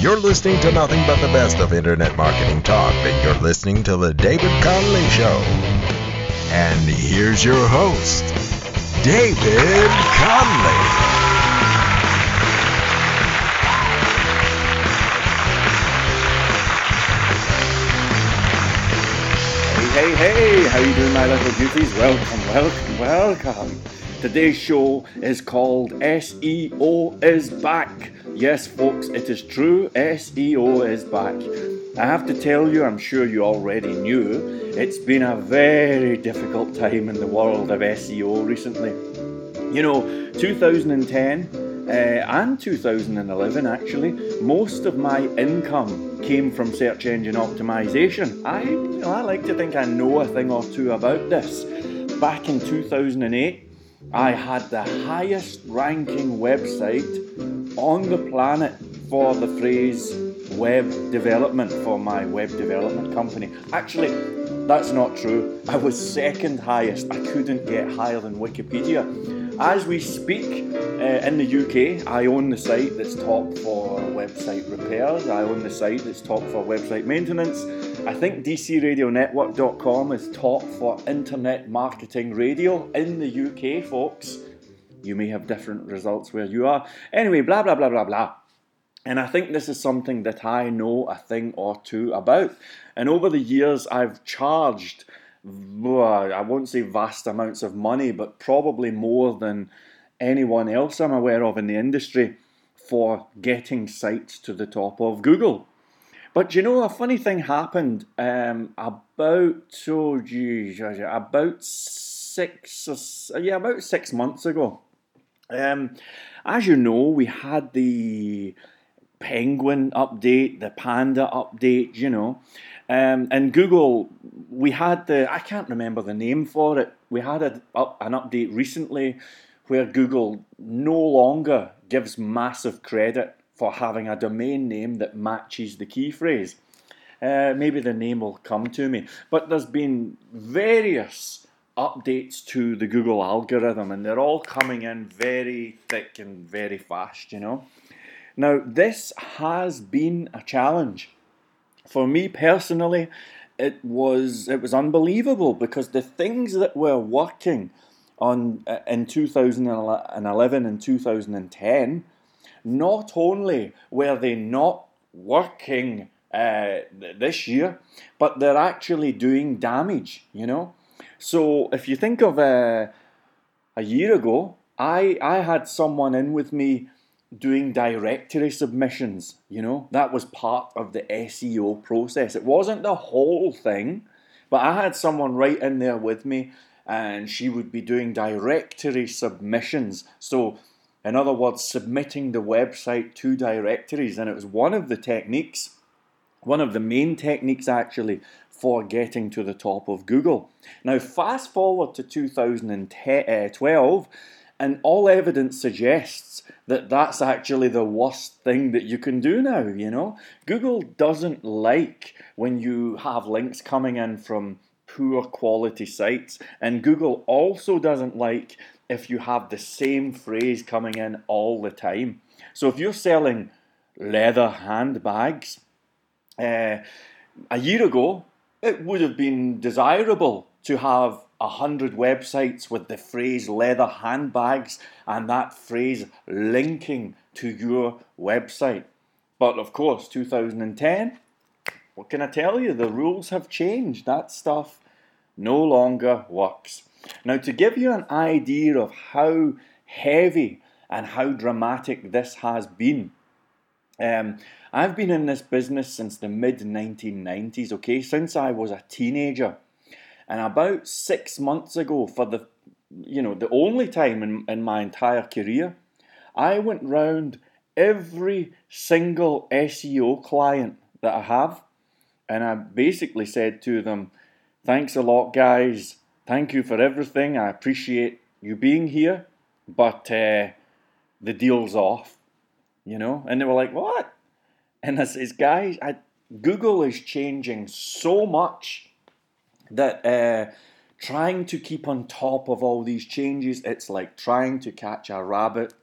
You're listening to nothing but the best of internet marketing talk, and you're listening to The David Conley Show. And here's your host, David Conley. Hey, hey, how you doing, my little beauties? Welcome, welcome, welcome. Today's show is called SEO is back. Yes, folks, it is true. SEO is back. I have to tell you, I'm sure you already knew, it's been a very difficult time in the world of SEO recently. You know, 2010 uh, and 2011 actually, most of my income came from search engine optimization. I, you know, I like to think I know a thing or two about this. Back in 2008, I had the highest ranking website on the planet for the phrase web development for my web development company. Actually, that's not true. I was second highest. I couldn't get higher than Wikipedia. As we speak, uh, in the UK, I own the site that's top for website repairs. I own the site that's top for website maintenance. I think DCRadioNetwork.com is top for internet marketing radio in the UK, folks. You may have different results where you are. Anyway, blah, blah, blah, blah, blah. And I think this is something that I know a thing or two about. And over the years, I've charged I won't say vast amounts of money, but probably more than anyone else I'm aware of in the industry for getting sites to the top of Google. But you know, a funny thing happened um, about oh geez, about six yeah about six months ago. Um, as you know, we had the penguin update, the panda update, you know, um, and Google, we had the, I can't remember the name for it. We had a, an update recently where Google no longer gives massive credit for having a domain name that matches the key phrase. Uh, maybe the name will come to me. But there's been various updates to the Google algorithm, and they're all coming in very thick and very fast, you know. Now, this has been a challenge for me personally, it was it was unbelievable because the things that were working on uh, in 2011 and 2010, not only were they not working uh, this year, but they're actually doing damage. You know, so if you think of uh, a year ago, I I had someone in with me doing directory submissions. You know, that was part of the SEO process. It wasn't the whole thing, but I had someone right in there with me and she would be doing directory submissions. So, in other words, submitting the website to directories. And it was one of the techniques, one of the main techniques actually, for getting to the top of Google. Now, fast forward to 2012 and all evidence suggests that that's actually the worst thing that you can do now, you know? Google doesn't like when you have links coming in from poor quality sites, and Google also doesn't like if you have the same phrase coming in all the time. So if you're selling leather handbags, uh, a year ago, it would have been desirable to have a hundred websites with the phrase leather handbags and that phrase linking to your website. But of course, 2010, what can I tell you? The rules have changed. That stuff no longer works. Now, to give you an idea of how heavy and how dramatic this has been, um, I've been in this business since the mid 1990s, okay, since I was a teenager. And about six months ago, for the you know the only time in, in my entire career, I went round every single SEO client that I have, and I basically said to them, "Thanks a lot, guys. Thank you for everything. I appreciate you being here, but uh, the deal's off." You know, and they were like, "What?" And I says, "Guys, I, Google is changing so much." that uh, trying to keep on top of all these changes, it's like trying to catch a rabbit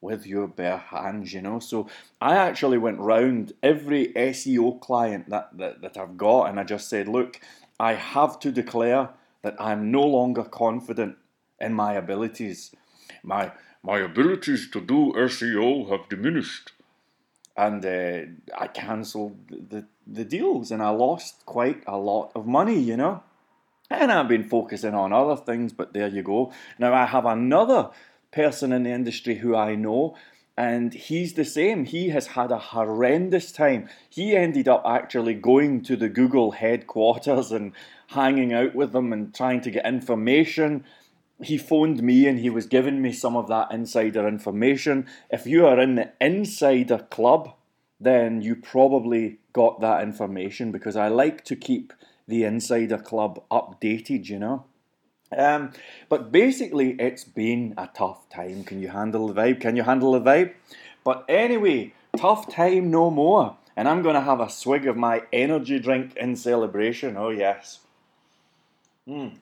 with your bare hands, you know. So I actually went round every SEO client that, that, that I've got and I just said, look, I have to declare that I'm no longer confident in my abilities. My my abilities to do SEO have diminished. And uh, I cancelled the, the, the deals and I lost quite a lot of money, you know. And I've been focusing on other things, but there you go. Now I have another person in the industry who I know, and he's the same. He has had a horrendous time. He ended up actually going to the Google headquarters and hanging out with them and trying to get information. He phoned me and he was giving me some of that insider information. If you are in the insider club, then you probably got that information because I like to keep the insider club updated, you know. Um, but basically, it's been a tough time. Can you handle the vibe? Can you handle the vibe? But anyway, tough time no more. And I'm going to have a swig of my energy drink in celebration. Oh, yes. Mm.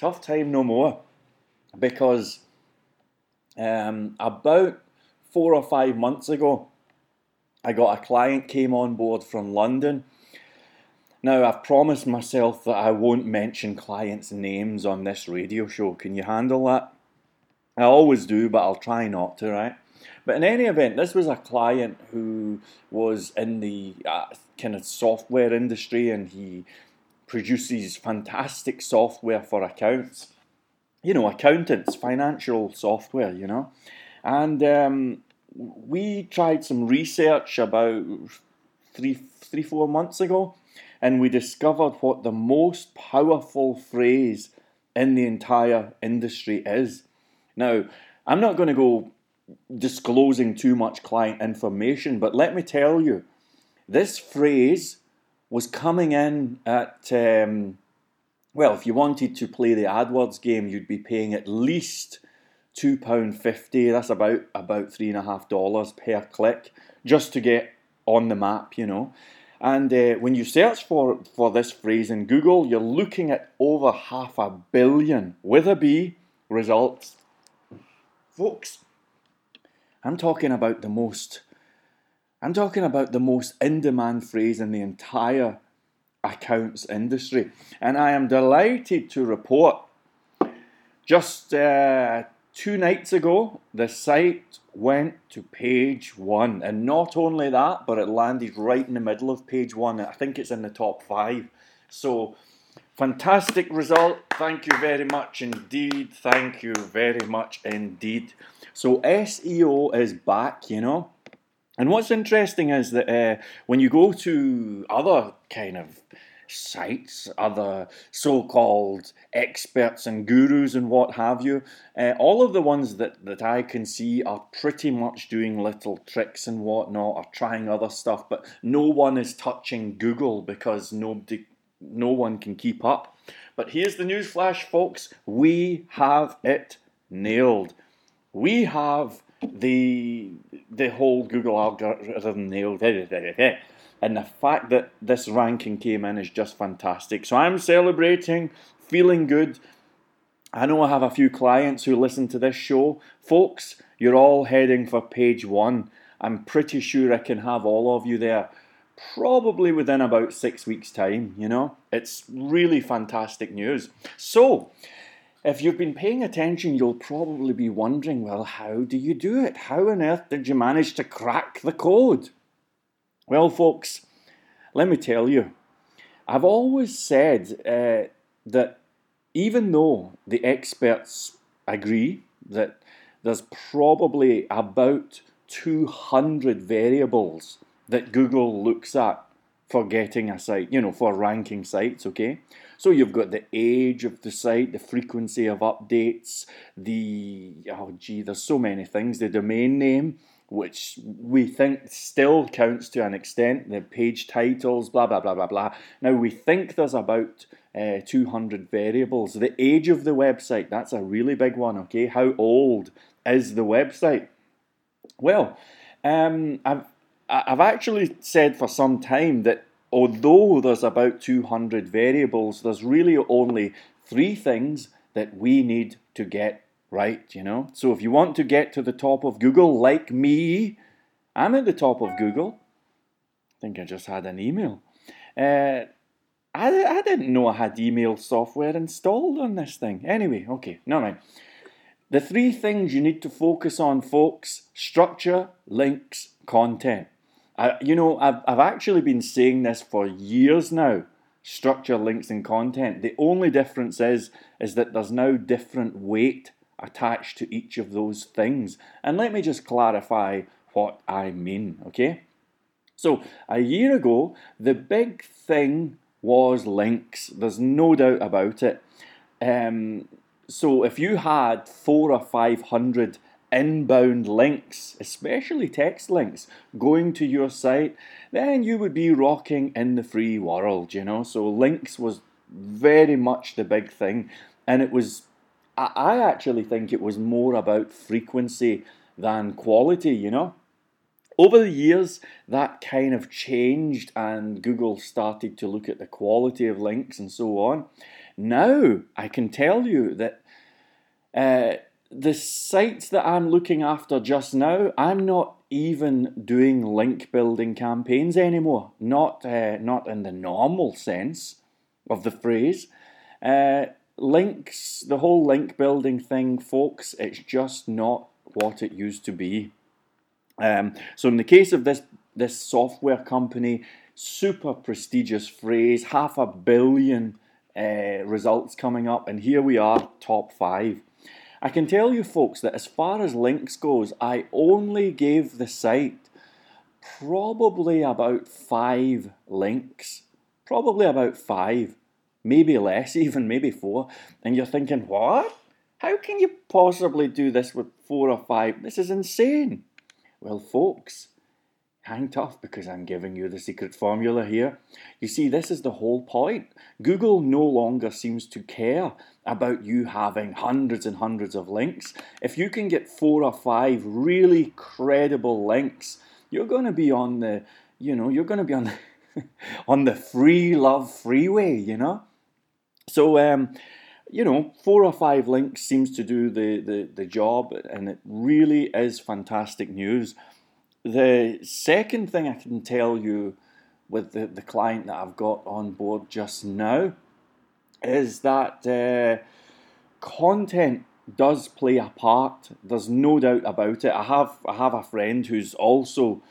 Tough time no more. Because um, about four or five months ago, I got a client came on board from London now, I've promised myself that I won't mention clients' names on this radio show. Can you handle that? I always do, but I'll try not to, right? But in any event, this was a client who was in the uh, kind of software industry and he produces fantastic software for accounts. You know, accountants, financial software, you know. And um, we tried some research about three, three, four months ago and we discovered what the most powerful phrase in the entire industry is. Now, I'm not going to go disclosing too much client information, but let me tell you, this phrase was coming in at, um, well, if you wanted to play the AdWords game, you'd be paying at least £2.50, that's about, about $3.5 per click, just to get on the map, you know. And uh, when you search for, for this phrase in Google, you're looking at over half a billion with a B results. Folks, I'm talking about the most I'm talking about the most in-demand phrase in the entire accounts industry. And I am delighted to report just uh, two nights ago, the site went to page one. And not only that, but it landed right in the middle of page one. I think it's in the top five. So, fantastic result. Thank you very much indeed. Thank you very much indeed. So, SEO is back, you know. And what's interesting is that uh, when you go to other kind of sites, other so called experts and gurus and what have you. Uh, all of the ones that, that I can see are pretty much doing little tricks and whatnot, or trying other stuff, but no one is touching Google because nobody, no one can keep up. But here's the news flash, folks we have it nailed. We have the the whole Google algorithm nailed. Eh, eh, eh, and the fact that this ranking came in is just fantastic. So I'm celebrating, feeling good. I know I have a few clients who listen to this show. Folks, you're all heading for page one. I'm pretty sure I can have all of you there probably within about six weeks' time, you know? It's really fantastic news. So, if you've been paying attention, you'll probably be wondering well, how do you do it? How on earth did you manage to crack the code? Well, folks, let me tell you, I've always said uh, that even though the experts agree that there's probably about 200 variables that Google looks at for getting a site, you know, for ranking sites, okay? So you've got the age of the site, the frequency of updates, the, oh gee, there's so many things, the domain name, which we think still counts to an extent, the page titles, blah, blah, blah, blah, blah. Now, we think there's about uh, 200 variables. The age of the website, that's a really big one, okay? How old is the website? Well, um, I've, I've actually said for some time that although there's about 200 variables, there's really only three things that we need to get right? You know, so if you want to get to the top of Google, like me, I'm at the top of Google. I think I just had an email. Uh, I, I didn't know I had email software installed on this thing. Anyway, okay, no mind. The three things you need to focus on, folks structure, links, content. I, you know, I've, I've actually been saying this for years now structure, links, and content. The only difference is, is that there's now different weight attached to each of those things. And let me just clarify what I mean, okay? So, a year ago, the big thing was links. There's no doubt about it. Um, so, if you had four or five hundred inbound links, especially text links, going to your site, then you would be rocking in the free world, you know. So, links was very much the big thing, and it was, I actually think it was more about frequency than quality, you know. Over the years, that kind of changed, and Google started to look at the quality of links and so on. Now, I can tell you that uh, the sites that I'm looking after just now, I'm not even doing link building campaigns anymore. Not, uh, not in the normal sense of the phrase. Uh, links, the whole link building thing, folks, it's just not what it used to be. Um, so in the case of this this software company, super prestigious phrase, half a billion uh, results coming up, and here we are, top five. I can tell you, folks, that as far as links goes, I only gave the site probably about five links, probably about five, maybe less, even maybe four. And you're thinking, what? How can you possibly do this with four or five? This is insane. Well, folks, hang tough because I'm giving you the secret formula here. You see, this is the whole point. Google no longer seems to care about you having hundreds and hundreds of links. If you can get four or five really credible links, you're going to be on the, you know, you're going to be on the, on the free love freeway, you know. So, um, you know, four or five links seems to do the, the, the job, and it really is fantastic news. The second thing I can tell you with the, the client that I've got on board just now is that uh, content does play a part. There's no doubt about it. I have I have a friend who's also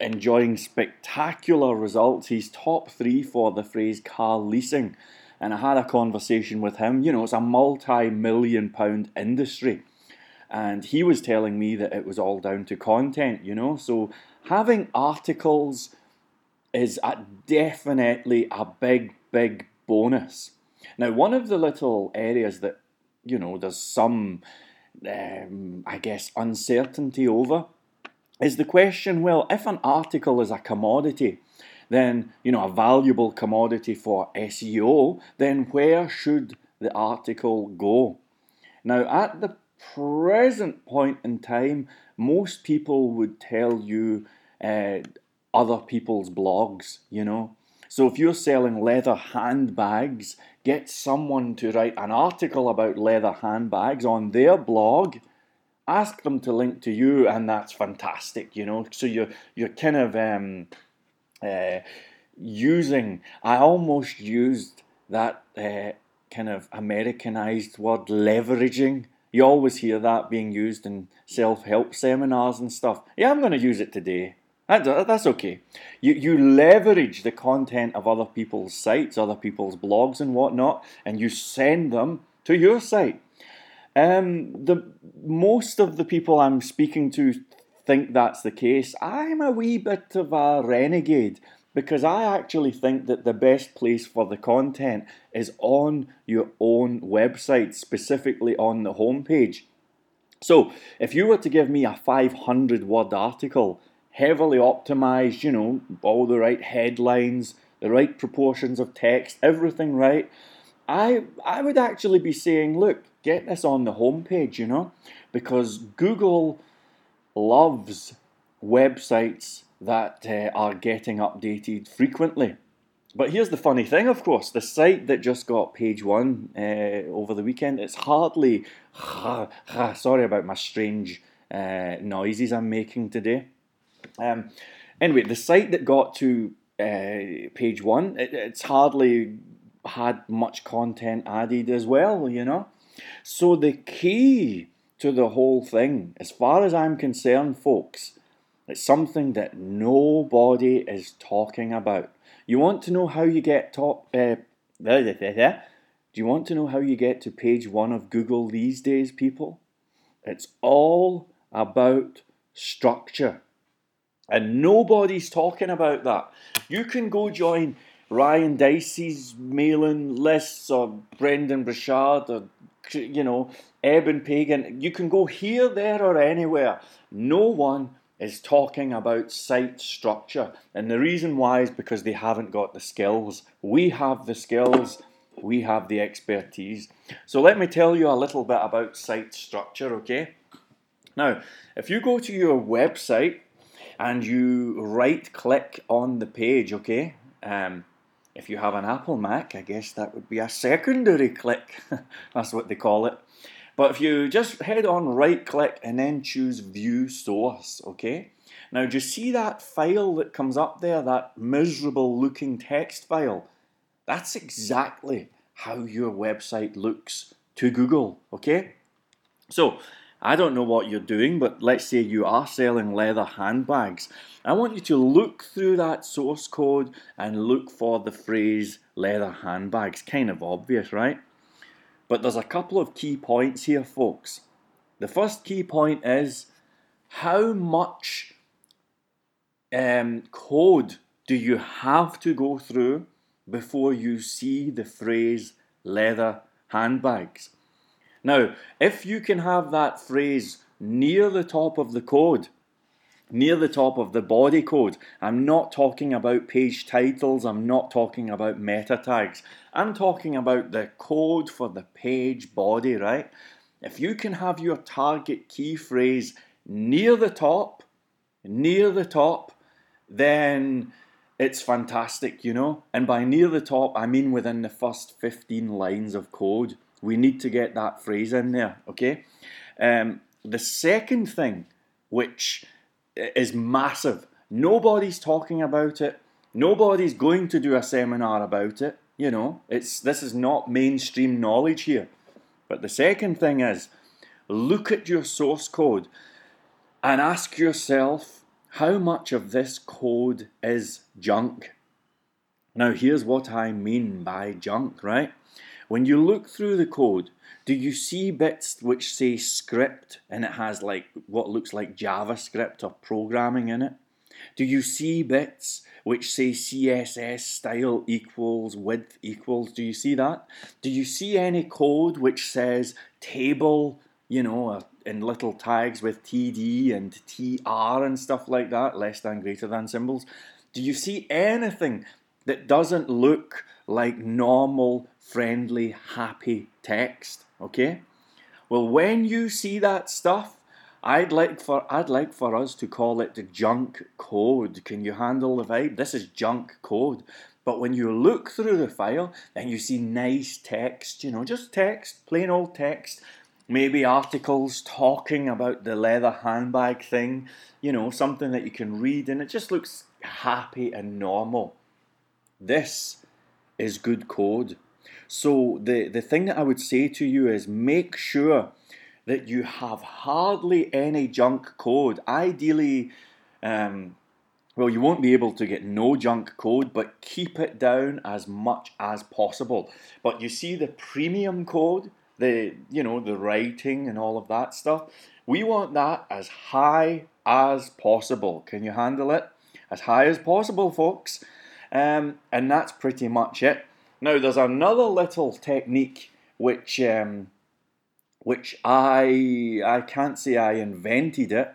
enjoying spectacular results. He's top three for the phrase car leasing and I had a conversation with him. You know, it's a multi million pound industry. And he was telling me that it was all down to content, you know. So having articles is a, definitely a big, big bonus. Now, one of the little areas that, you know, there's some, um, I guess, uncertainty over is the question well, if an article is a commodity, then you know a valuable commodity for SEO, then where should the article go? Now, at the present point in time, most people would tell you uh, other people's blogs, you know. So if you're selling leather handbags, get someone to write an article about leather handbags on their blog. Ask them to link to you, and that's fantastic, you know. So you're you're kind of um, uh, using, I almost used that uh, kind of Americanized word leveraging. You always hear that being used in self help seminars and stuff. Yeah, I'm going to use it today. That, that's okay. You, you leverage the content of other people's sites, other people's blogs, and whatnot, and you send them to your site. Um, the most of the people I'm speaking to think that's the case, I'm a wee bit of a renegade because I actually think that the best place for the content is on your own website, specifically on the homepage. So, if you were to give me a 500 word article, heavily optimized, you know, all the right headlines, the right proportions of text, everything right, I I would actually be saying, look, get this on the homepage, you know, because Google loves websites that uh, are getting updated frequently. but here's the funny thing, of course, the site that just got page one uh, over the weekend, it's hardly. sorry about my strange uh, noises I'm making today. Um, anyway, the site that got to uh, page one, it, it's hardly had much content added as well, you know. So the key to the whole thing, as far as I'm concerned, folks, it's something that nobody is talking about. You want to know how you get top? Uh, do you want to know how you get to page one of Google these days, people? It's all about structure. And nobody's talking about that. You can go join Ryan Deiss's mailing lists or Brendon Burchard or, you know, Eben Pagan. You can go here, there, or anywhere. No one is talking about site structure. And the reason why is because they haven't got the skills. We have the skills, we have the expertise. So let me tell you a little bit about site structure, okay? Now, if you go to your website and you right click on the page, okay? Um, if you have an Apple Mac, I guess that would be a secondary click. That's what they call it. But if you just head on right click and then choose view source, okay? Now, do you see that file that comes up there, that miserable looking text file? That's exactly how your website looks to Google, okay? So, I don't know what you're doing, but let's say you are selling leather handbags. I want you to look through that source code and look for the phrase leather handbags. Kind of obvious, right? But there's a couple of key points here, folks. The first key point is how much um, code do you have to go through before you see the phrase leather handbags? Now, if you can have that phrase near the top of the code, near the top of the body code. I'm not talking about page titles, I'm not talking about meta tags. I'm talking about the code for the page body, right? If you can have your target key phrase near the top, near the top, then it's fantastic, you know? And by near the top, I mean within the first 15 lines of code. We need to get that phrase in there, okay? Um, the second thing, which is massive. Nobody's talking about it. Nobody's going to do a seminar about it. You know, it's this is not mainstream knowledge here. But the second thing is look at your source code and ask yourself how much of this code is junk. Now, here's what I mean by junk, right? When you look through the code, do you see bits which say script and it has like what looks like JavaScript or programming in it? Do you see bits which say CSS style equals width equals? Do you see that? Do you see any code which says table, you know, uh, in little tags with TD and TR and stuff like that, less than, greater than symbols? Do you see anything that doesn't look like normal, friendly, happy text? Okay? Well, when you see that stuff, I'd like for I'd like for us to call it junk code. Can you handle the vibe? This is junk code. But when you look through the file and you see nice text, you know, just text, plain old text, maybe articles talking about the leather handbag thing, you know, something that you can read and it just looks happy and normal. This is good code. So the, the thing that I would say to you is make sure that you have hardly any junk code. Ideally, um, well, you won't be able to get no junk code, but keep it down as much as possible. But you see the premium code, the you know the writing and all of that stuff. We want that as high as possible. Can you handle it? As high as possible, folks. Um, and that's pretty much it. Now, there's another little technique which um, which I I can't say I invented it,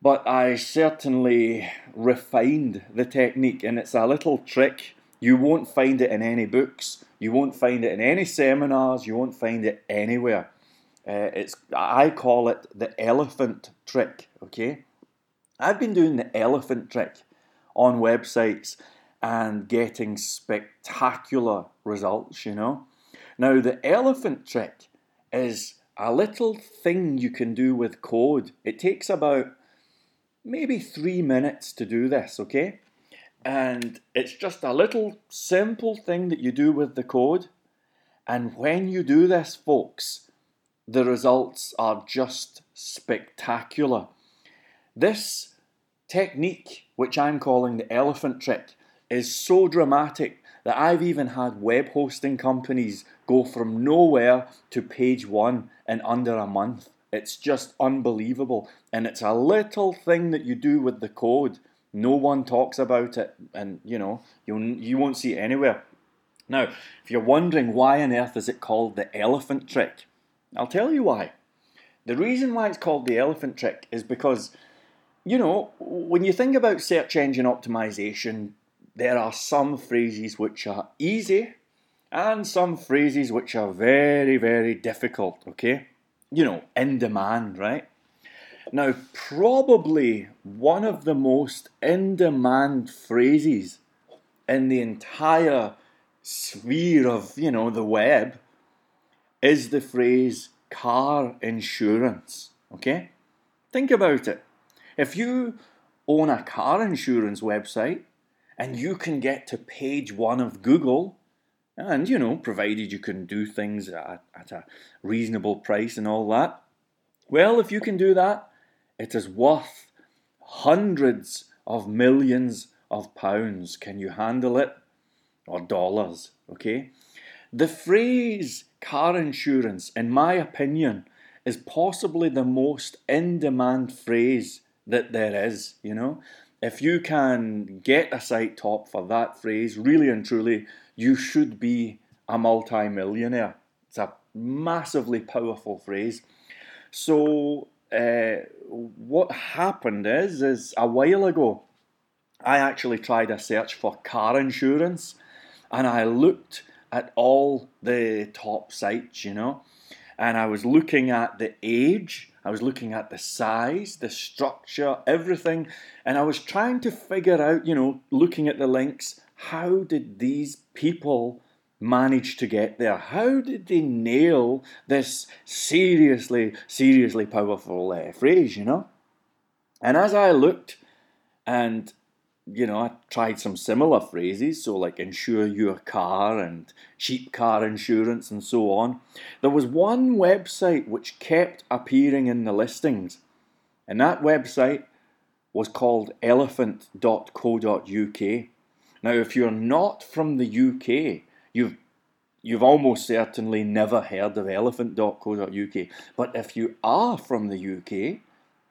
but I certainly refined the technique, and it's a little trick. You won't find it in any books. You won't find it in any seminars. You won't find it anywhere. Uh, it's I call it the elephant trick. Okay, I've been doing the elephant trick on websites and getting spectacular results, you know. Now, the elephant trick is a little thing you can do with code. It takes about maybe three minutes to do this, okay? And it's just a little simple thing that you do with the code. And when you do this, folks, the results are just spectacular. This technique, which I'm calling the elephant trick, is so dramatic that I've even had web hosting companies go from nowhere to page one in under a month. It's just unbelievable. And it's a little thing that you do with the code. No one talks about it, and you know, you you won't see it anywhere. Now, if you're wondering why on earth is it called the elephant trick, I'll tell you why. The reason why it's called the elephant trick is because, you know, when you think about search engine optimization, there are some phrases which are easy and some phrases which are very, very difficult, okay? You know, in demand, right? Now, probably one of the most in demand phrases in the entire sphere of, you know, the web is the phrase car insurance, okay? Think about it. If you own a car insurance website, and you can get to page one of Google. And, you know, provided you can do things at, at a reasonable price and all that. Well, if you can do that, it is worth hundreds of millions of pounds. Can you handle it? Or dollars, okay? The phrase car insurance, in my opinion, is possibly the most in demand phrase that there is, you know? If you can get a site top for that phrase, really and truly, you should be a multi-millionaire. It's a massively powerful phrase. So uh, what happened is, is a while ago, I actually tried a search for car insurance, and I looked at all the top sites, you know, and I was looking at the age I was looking at the size, the structure, everything, and I was trying to figure out, you know, looking at the links, how did these people manage to get there? How did they nail this seriously, seriously powerful uh, phrase, you know? And as I looked and you know, I tried some similar phrases, so like insure your car and cheap car insurance and so on. There was one website which kept appearing in the listings, and that website was called elephant.co.uk. Now, if you're not from the UK, you've you've almost certainly never heard of elephant.co.uk. But if you are from the UK,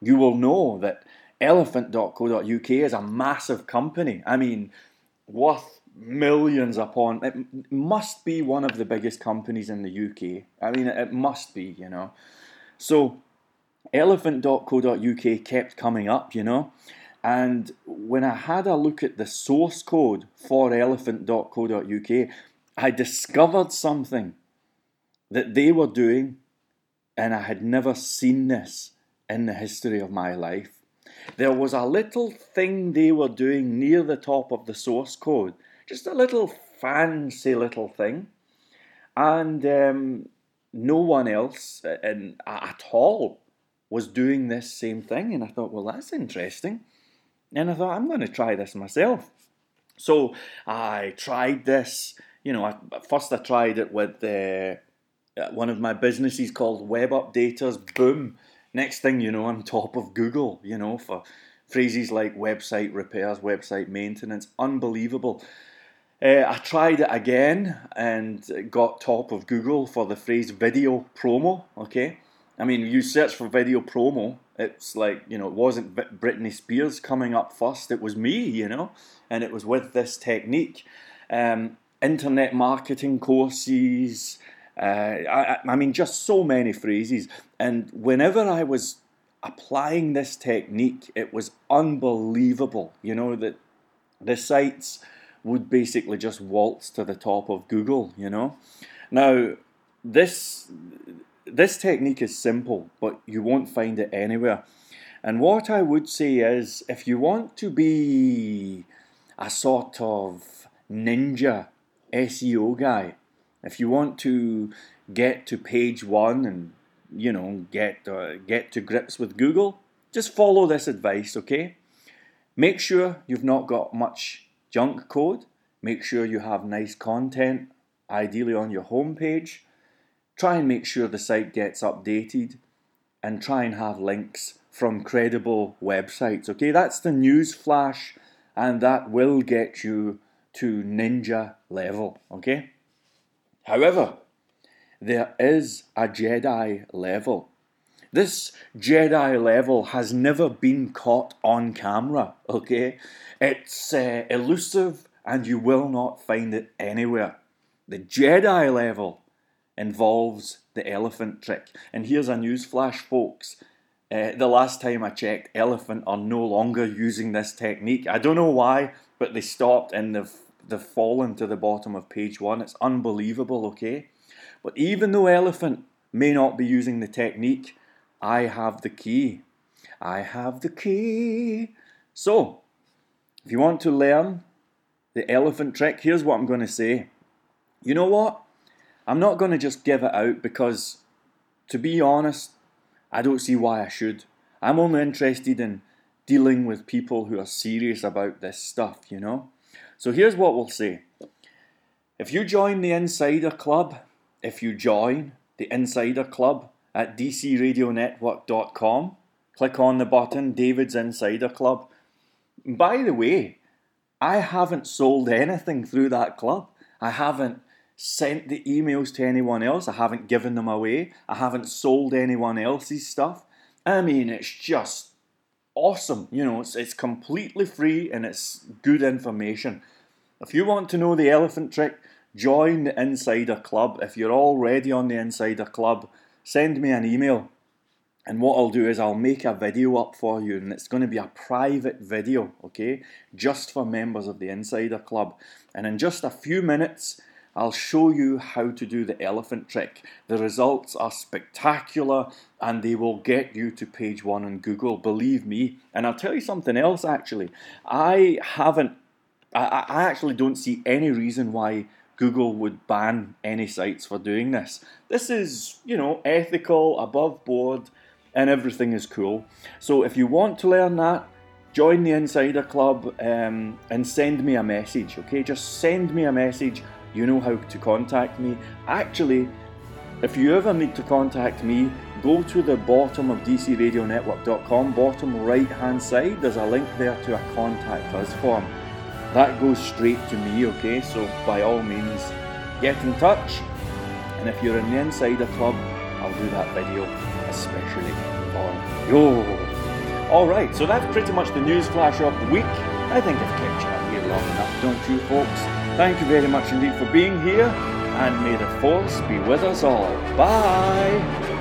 you will know that elephant.co.uk is a massive company. I mean, worth millions upon. It must be one of the biggest companies in the UK. I mean, it must be, you know. So, elephant.co.uk kept coming up, you know. And when I had a look at the source code for elephant.co.uk, I discovered something that they were doing, and I had never seen this in the history of my life there was a little thing they were doing near the top of the source code, just a little fancy little thing, and um, no one else in, at all was doing this same thing. And I thought, well, that's interesting. And I thought, I'm going to try this myself. So I tried this. You know, I, first I tried it with uh, one of my businesses called Web Updaters. Boom Next thing you know, I'm top of Google, you know, for phrases like website repairs, website maintenance. Unbelievable. Uh, I tried it again and got top of Google for the phrase video promo. Okay, I mean, you search for video promo, it's like, you know, it wasn't Britney Spears coming up first, it was me, you know, and it was with this technique. Um, internet marketing courses, Uh, I, I mean, just so many phrases. And whenever I was applying this technique, it was unbelievable. You know, that the sites would basically just waltz to the top of Google, you know. Now, this this technique is simple, but you won't find it anywhere. And what I would say is if you want to be a sort of ninja SEO guy. If you want to get to page one and you know get uh, get to grips with Google, just follow this advice, okay? Make sure you've not got much junk code. Make sure you have nice content, ideally on your homepage. Try and make sure the site gets updated and try and have links from credible websites. Okay, that's the news flash, and that will get you to ninja level. Okay, however, there is a Jedi level. This Jedi level has never been caught on camera, okay? It's uh, elusive and you will not find it anywhere. The Jedi level involves the elephant trick. And here's a newsflash, folks. Uh, the last time I checked, elephant are no longer using this technique. I don't know why, but they stopped and they've, they've fallen to the bottom of page one. It's unbelievable, okay? But even though elephant may not be using the technique, I have the key. I have the key. So, if you want to learn the elephant trick, here's what I'm going to say. You know what? I'm not going to just give it out because, to be honest, I don't see why I should. I'm only interested in dealing with people who are serious about this stuff, you know? So here's what we'll say. If you join the Insider Club, if you join the Insider Club at dcradionetwork.com, click on the button David's Insider Club. By the way, I haven't sold anything through that club. I haven't sent the emails to anyone else. I haven't given them away. I haven't sold anyone else's stuff. I mean, it's just awesome. You know, it's, it's completely free and it's good information. If you want to know the elephant trick, join the Insider Club. If you're already on the Insider Club, send me an email. And what I'll do is I'll make a video up for you, and it's going to be a private video, okay? Just for members of the Insider Club. And in just a few minutes, I'll show you how to do the elephant trick. The results are spectacular and they will get you to page one on Google, believe me. And I'll tell you something else actually. I haven't, I, I actually don't see any reason why Google would ban any sites for doing this. This is, you know, ethical, above board, and everything is cool. So if you want to learn that, join the Insider Club um, and send me a message, okay? Just send me a message you know how to contact me. Actually, if you ever need to contact me, go to the bottom of dcradionetwork.com, bottom right hand side, there's a link there to a contact us form. That goes straight to me, okay? So by all means, get in touch. And if you're in the Insider Club, I'll do that video especially for you. Alright, so that's pretty much the news flash of the week. I think I've kept you up here long enough, don't you folks? Thank you very much indeed for being here, and may the force be with us all. Bye!